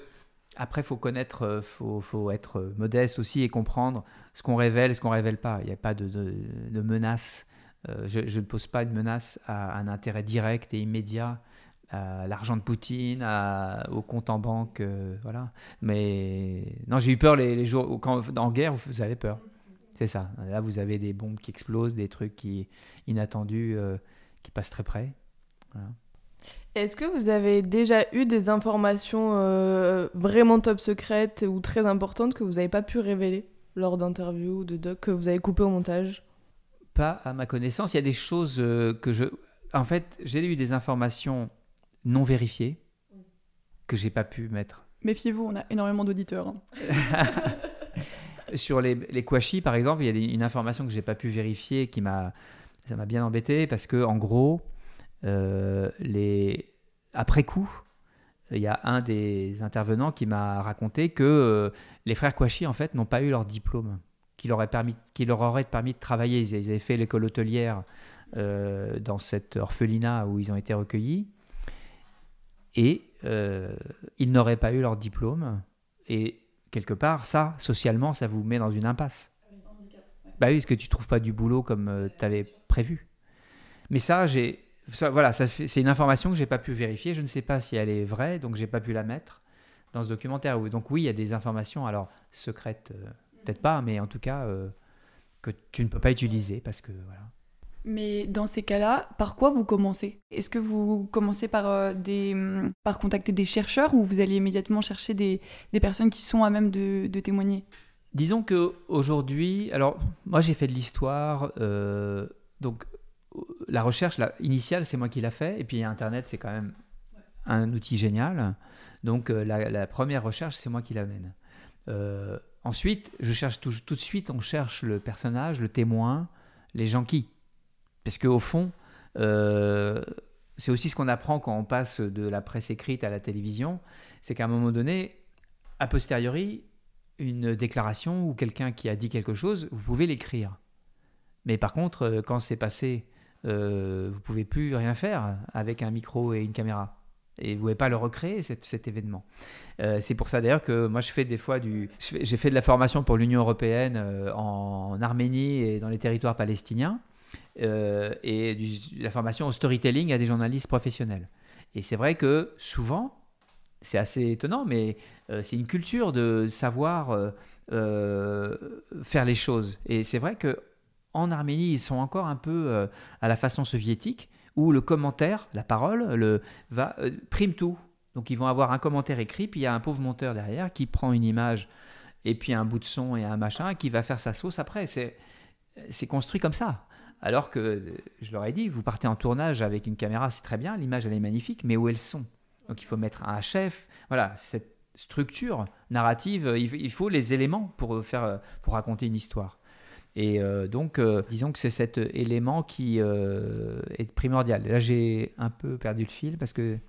après, faut connaître, euh, faut, faut être modeste aussi et comprendre ce qu'on révèle, ce qu'on révèle pas. Il n'y a pas de, de, de menace. Euh, je, ne pose pas une menace à un intérêt direct et immédiat à l'argent de Poutine, à- au compte en banque, euh, voilà. Mais non, j'ai eu peur les, jours quand en guerre, vous, avez peur. C'est ça. Là, vous avez des bombes qui explosent, des trucs qui inattendus, qui passent très près. Est-ce que vous avez déjà eu des informations euh, vraiment top secrètes ou très importantes que vous n'avez pas pu révéler lors d'interviews ou de doc que vous avez coupé au montage? Pas à ma connaissance. Il y a des choses euh, que je. En fait, j'ai eu des informations non vérifiées que j'ai pas pu mettre. Méfiez-vous, on a énormément d'auditeurs. hein. [LAUGHS] Sur les, les Kouachi, par exemple, il y a une information que j'ai pas pu vérifier qui m'a. Ça m'a bien embêté parce que, en gros, euh, les, après coup, il y a un des intervenants qui m'a raconté que euh, les frères Kouachi, en fait, n'ont pas eu leur diplôme qui leur, aurait permis, qui leur aurait permis de travailler. Ils, avaient fait l'école hôtelière euh, dans cette orphelinat où ils ont été recueillis. Et euh, ils n'auraient pas eu leur diplôme. Et quelque part, ça, socialement, ça vous met dans une impasse. Bah oui, parce que tu trouves pas du boulot comme tu avais prévu. Mais ça, j'ai, ça, voilà, ça c'est une information que j'ai pas pu vérifier. Je ne sais pas si elle est vraie, donc j'ai pas pu la mettre dans ce documentaire. Donc oui, il y a des informations, alors secrètes, euh, peut-être pas, mais en tout cas euh, que tu ne peux pas utiliser parce que voilà. Mais dans ces cas-là, par quoi vous commencez? Est-ce que vous commencez par, euh, des, hum, par contacter des chercheurs ou vous allez immédiatement chercher des, des personnes qui sont à même de, de témoigner? Disons que aujourd'hui, alors moi j'ai fait de l'histoire, donc la recherche initiale c'est moi qui l'a fait, et puis Internet c'est quand même un outil génial, donc euh, la, première recherche c'est moi qui l'amène. Euh, ensuite, je cherche tout, de suite, on cherche le personnage, le témoin, les gens qui. Parce qu'au fond, euh, c'est aussi ce qu'on apprend quand on passe de la presse écrite à la télévision, c'est qu'à un moment donné, a posteriori, une déclaration ou quelqu'un qui a dit quelque chose, vous pouvez l'écrire. Mais par contre, quand c'est passé, euh, vous pouvez plus rien faire avec un micro et une caméra. Et vous ne pouvez pas le recréer, cet, événement. Euh, c'est pour ça d'ailleurs que moi je fais des fois. J'ai fait de la formation pour l'Union européenne euh, en Arménie et dans les territoires palestiniens euh, et du, la formation au storytelling à des journalistes professionnels. Et c'est vrai que souvent, c'est assez étonnant, mais c'est une culture de savoir faire les choses. Et c'est vrai que en Arménie, ils sont encore un peu euh, à la façon soviétique, où le commentaire, la parole, le, va, euh, prime tout. Donc ils vont avoir un commentaire écrit, puis il y a un pauvre monteur derrière qui prend une image et puis un bout de son et un machin qui va faire sa sauce après. C'est construit comme ça. Alors que, je leur ai dit, vous partez en tournage avec une caméra, c'est très bien, l'image elle est magnifique, mais où est le son Donc il faut mettre un chef. Voilà, cette structure narrative, il faut les éléments pour, faire, pour raconter une histoire. Et euh, donc, euh, disons que c'est cet élément qui euh, est primordial. Là, j'ai un peu perdu le fil parce que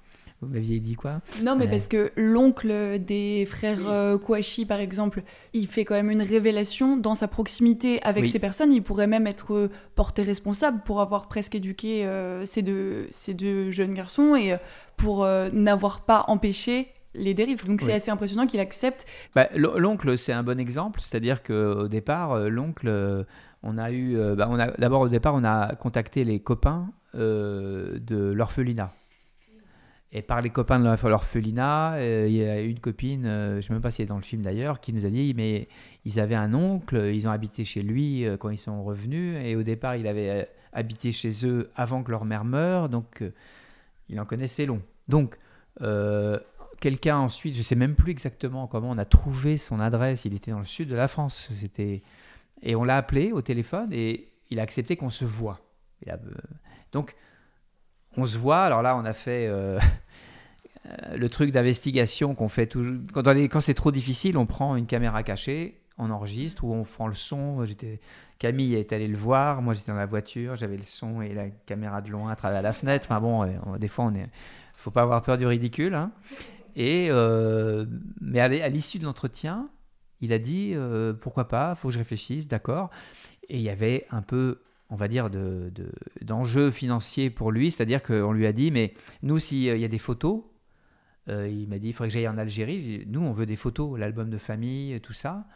vous m'aviez dit quoi? Non, mais parce que l'oncle des frères euh, Kouachi, par exemple, il fait quand même une révélation dans sa proximité avec Oui. ces personnes. Il pourrait même être porté responsable pour avoir presque éduqué euh, ces, deux, ces deux jeunes garçons et pour euh, n'avoir pas empêché les dérives. Donc c'est Oui. assez impressionnant qu'il accepte. Bah, L'oncle, c'est un bon exemple. C'est-à-dire qu'au départ, euh, l'oncle, euh, on a eu. euh, bah, on a- D'abord, au départ, on a contacté les copains euh, de l'orphelinat. Et par les copains de l'orph- l'orphelinat, euh, il y a une copine, euh, je ne sais même pas si elle est dans le film d'ailleurs, qui nous a dit mais ils avaient un oncle, ils ont habité chez lui euh, quand ils sont revenus, et au départ il avait habité chez eux avant que leur mère meure, donc il en connaissait long. Donc quelqu'un ensuite, je sais même plus exactement comment on a trouvé son adresse, il était dans le sud de la France, c'était et on l'a appelé au téléphone et il a accepté qu'on se voit. Il a, euh, donc on se voit, alors là on a fait euh, [LAUGHS] euh, le truc d'investigation qu'on fait toujours quand, quand c'est trop difficile, on prend une caméra cachée, on enregistre ou on prend le son. J'étais Camille est allée le voir, moi j'étais dans la voiture, j'avais le son et la caméra de loin à travers la fenêtre. Enfin bon, on- des fois on est, faut pas avoir peur du ridicule. hein. Euh, mais à l'issue de l'entretien, il a dit euh, pourquoi pas, faut que je réfléchisse, d'accord. Et il y avait un peu, on va dire, de- de- d'enjeux financiers pour lui, c'est-à-dire qu'on lui a dit mais nous s'il y a des photos, euh, il m'a dit il faudrait que j'aille en Algérie. Nous on veut des photos, l'album de famille, tout ça.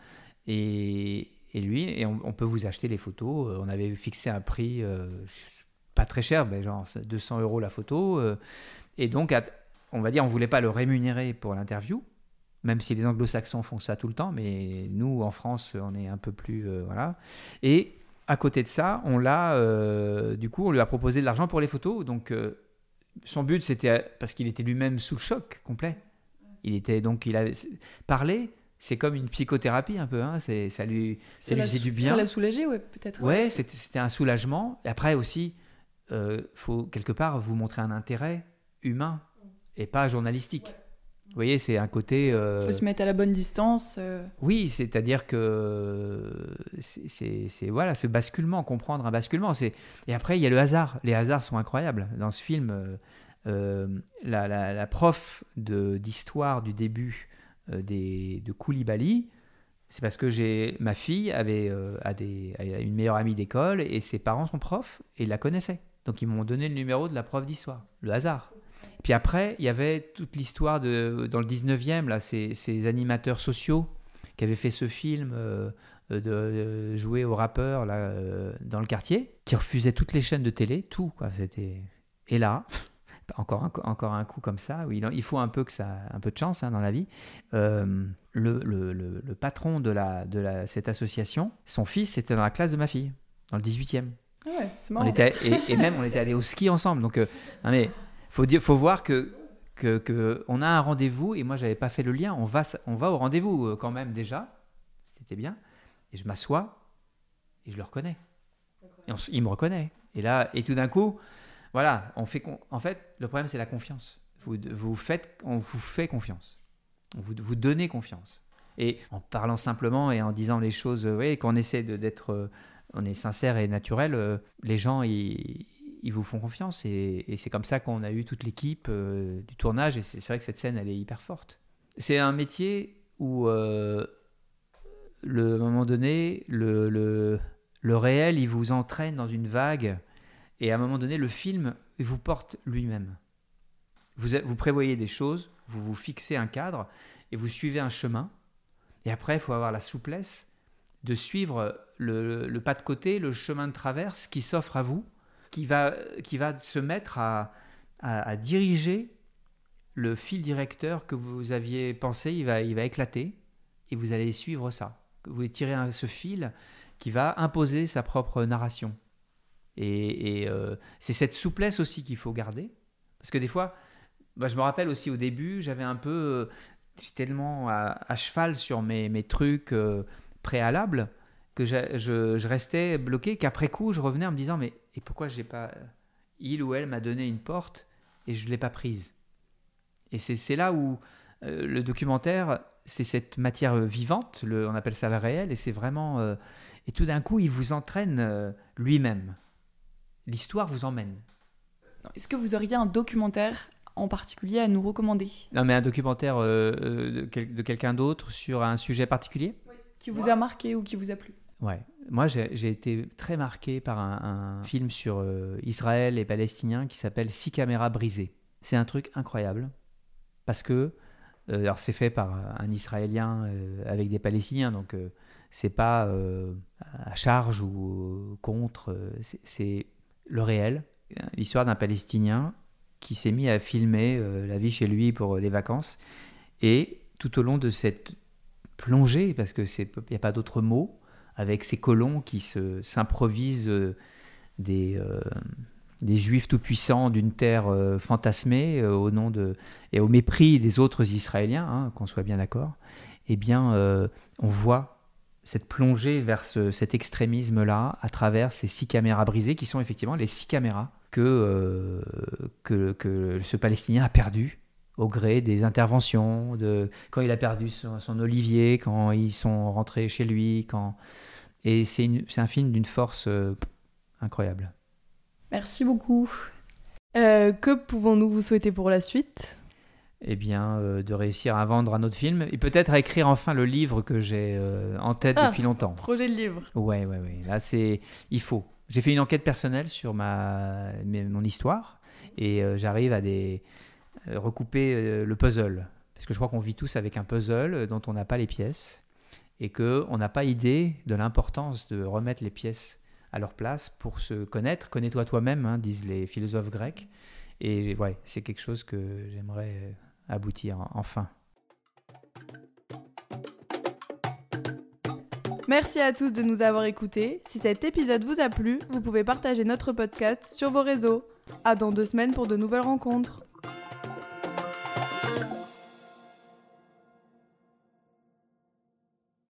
Et, lui, on, peut vous acheter les photos. On avait fixé un prix pas très cher, genre 200 euros la photo. et donc, à- on va dire, on voulait pas le rémunérer pour l'interview, même si les anglo-saxons font ça tout le temps, mais nous, en France, on est un peu plus... euh, voilà. Et à côté de ça, on l'a... euh, du coup, on lui a proposé de l'argent pour les photos. Donc, euh, son but, c'était... Parce qu'il était lui-même sous le choc complet. Il était donc... Il avait parlé... C'est comme une psychothérapie un peu, hein. c'est, ça lui, ça lui faisait du bien. Ça l'a soulagé, ouais, peut-être. Ouais, c'était c'était un soulagement. Et après aussi, euh, faut quelque part vous montrer un intérêt humain et pas journalistique. Vous voyez, c'est un côté. euh, Il faut se mettre à la bonne distance. euh. oui, c'est-à-dire que c'est- c'est voilà ce basculement, comprendre un basculement. C'est et après il y a le hasard. Les hasards sont incroyables dans ce film. euh, euh, la, la- la prof d'histoire du début euh, des, de Koulibaly, c'est parce que j'ai ma fille avait euh, a des, a une meilleure amie d'école et ses parents sont profs et ils la connaissaient. Donc ils m'ont donné le numéro de la prof d'histoire. Le hasard. Puis après, il y avait toute l'histoire de dans le 19e là, ces, ces animateurs sociaux qui avaient fait ce film euh, de, de jouer aux rappeurs là, euh, dans le quartier, qui refusaient toutes les chaînes de télé, tout quoi. C'était et là. [LAUGHS] Encore un, encore un coup comme ça, où il, faut un peu, que ça, un peu de chance hein, dans la vie. Euh, le, le- le- le patron de, la, de la, cette association, son fils était dans la classe de ma fille, dans le 18e. Ah Ouais, c'est On marrant. était, et, et même, on était allé au ski ensemble. Donc, euh, non, mais faut dire, faut voir que, que, a un rendez-vous et moi, j'avais pas fait le lien. On va, on va au rendez-vous euh, quand même déjà. C'était bien. Et je m'assois et je le reconnais. Et il me reconnaît. Et là, et tout d'un coup, voilà, on fait. En fait, le problème, c'est la confiance. Vous, vous faites, on vous fait confiance. On vous, vous donnez confiance. Et en parlant simplement et en disant les choses, euh, oui, qu'on essaie d'être, euh, on est sincère et naturel, les gens, ils, ils vous font confiance. Et, c'est comme ça qu'on a eu toute l'équipe euh, du tournage. Et c'est vrai que cette scène, elle est hyper forte. C'est un métier où, euh, le, à un moment donné, le, le, réel, il vous entraîne dans une vague. Et à un moment donné, le film, il vous porte lui-même. Vous, vous prévoyez des choses, vous vous fixez un cadre et vous suivez un chemin. Et après, il faut avoir la souplesse de suivre le, le pas de côté, le chemin de traverse qui s'offre à vous, qui va, qui va se mettre à, à- diriger le fil directeur que vous aviez pensé, il va, il va éclater et vous allez suivre ça. Vous un- ce fil qui va imposer sa propre narration. Et, et, euh, c'est cette souplesse aussi qu'il faut garder. Parce que des fois, bah, je me rappelle aussi au début, j'avais un peu. euh, J'étais tellement à, à cheval sur mes, mes trucs euh, préalables que je, je- je restais bloqué, qu'après coup, je revenais en me disant Mais et pourquoi j'ai pas. Il ou elle m'a donné une porte et je ne l'ai pas prise? Et c'est là où euh, le documentaire, c'est cette matière vivante, le, on appelle ça le réel, et c'est vraiment. euh, et tout d'un coup, il vous entraîne euh, lui-même. L'histoire vous emmène. Est-ce que vous auriez un documentaire en particulier à nous recommander? Non, mais un documentaire euh, de, quel- de quelqu'un d'autre sur un sujet particulier? Qui vous a marqué ou qui vous a plu? Ouais. Moi, j'ai été très marqué par un, film sur euh, Israël et Palestiniens qui s'appelle Six caméras brisées. C'est un truc incroyable parce que, euh, alors c'est fait par un Israélien euh, avec des Palestiniens, donc euh, c'est pas euh, à charge ou euh, contre, euh, c'est- le réel. L'histoire d'un Palestinien qui s'est mis à filmer euh, la vie chez lui pour euh, les vacances et tout au long de cette plongée, parce que c'est n'y a pas d'autre mot, avec ces colons qui se- s'improvisent euh, des, euh, des juifs tout-puissants d'une terre euh, fantasmée au nom de, et au mépris des autres Israéliens, hein, qu'on soit bien d'accord, eh bien, on voit cette plongée vers ce- cet extrémisme-là à travers ces six caméras brisées qui sont effectivement les six caméras que, que, que ce Palestinien a perdu au gré des interventions, de, quand il a perdu son, son olivier, quand ils sont rentrés chez lui, quand... et c'est un film d'une force euh, incroyable. Merci beaucoup. Euh, que pouvons-nous vous souhaiter pour la suite? Eh bien, euh, de réussir à vendre un autre film et peut-être à écrire enfin le livre que j'ai en tête Ah. depuis longtemps. Projet de livre. Ouais, ouais, ouais. Là, c'est, il faut. J'ai fait une enquête personnelle sur ma, mon histoire et j'arrive à des recouper euh, le puzzle parce que je crois qu'on vit tous avec un puzzle euh, dont on n'a pas les pièces et que on n'a pas idée de l'importance de remettre les pièces à leur place pour se connaître. Connais-toi toi-même, hein, disent les philosophes grecs. Et ouais, c'est quelque chose que j'aimerais euh, aboutir en- enfin. Merci à tous de nous avoir écoutés. Si cet épisode vous a plu, vous pouvez partager notre podcast sur vos réseaux. À dans deux semaines pour de nouvelles rencontres.